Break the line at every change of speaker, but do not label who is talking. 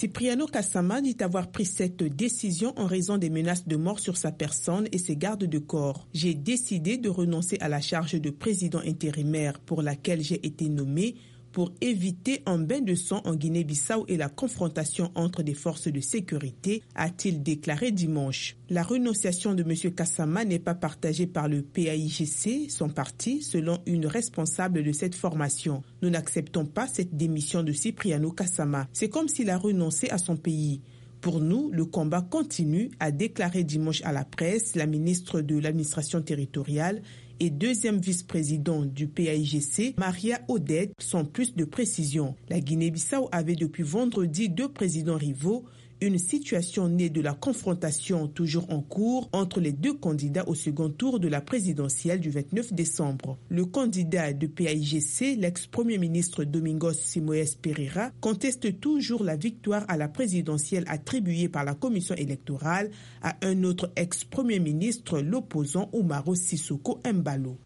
Cipriano Kassama dit avoir pris cette décision en raison des menaces de mort sur sa personne et ses gardes de corps. J'ai décidé de renoncer à la charge de président intérimaire pour laquelle j'ai été nommé pour éviter un bain de sang en Guinée-Bissau et la confrontation entre des forces de sécurité, a-t-il déclaré dimanche. La renonciation de M. Kassama n'est pas partagée par le PAIGC, son parti, selon une responsable de cette formation. Nous n'acceptons pas cette démission de Cipriano Kassama. C'est comme s'il a renoncé à son pays. Pour nous, le combat continue, a déclaré dimanche à la presse la ministre de l'administration territoriale et deuxième vice-président du PAIGC, Maria Odette, sans plus de précision. La Guinée-Bissau avait depuis vendredi deux présidents rivaux, une situation née de la confrontation toujours en cours entre les deux candidats au second tour de la présidentielle du 29 décembre. Le candidat de PAIGC, l'ex-premier ministre Domingos Simoes Pereira, conteste toujours la victoire à la présidentielle attribuée par la commission électorale à un autre ex-premier ministre, l'opposant Omaro Sissoko Mbalo.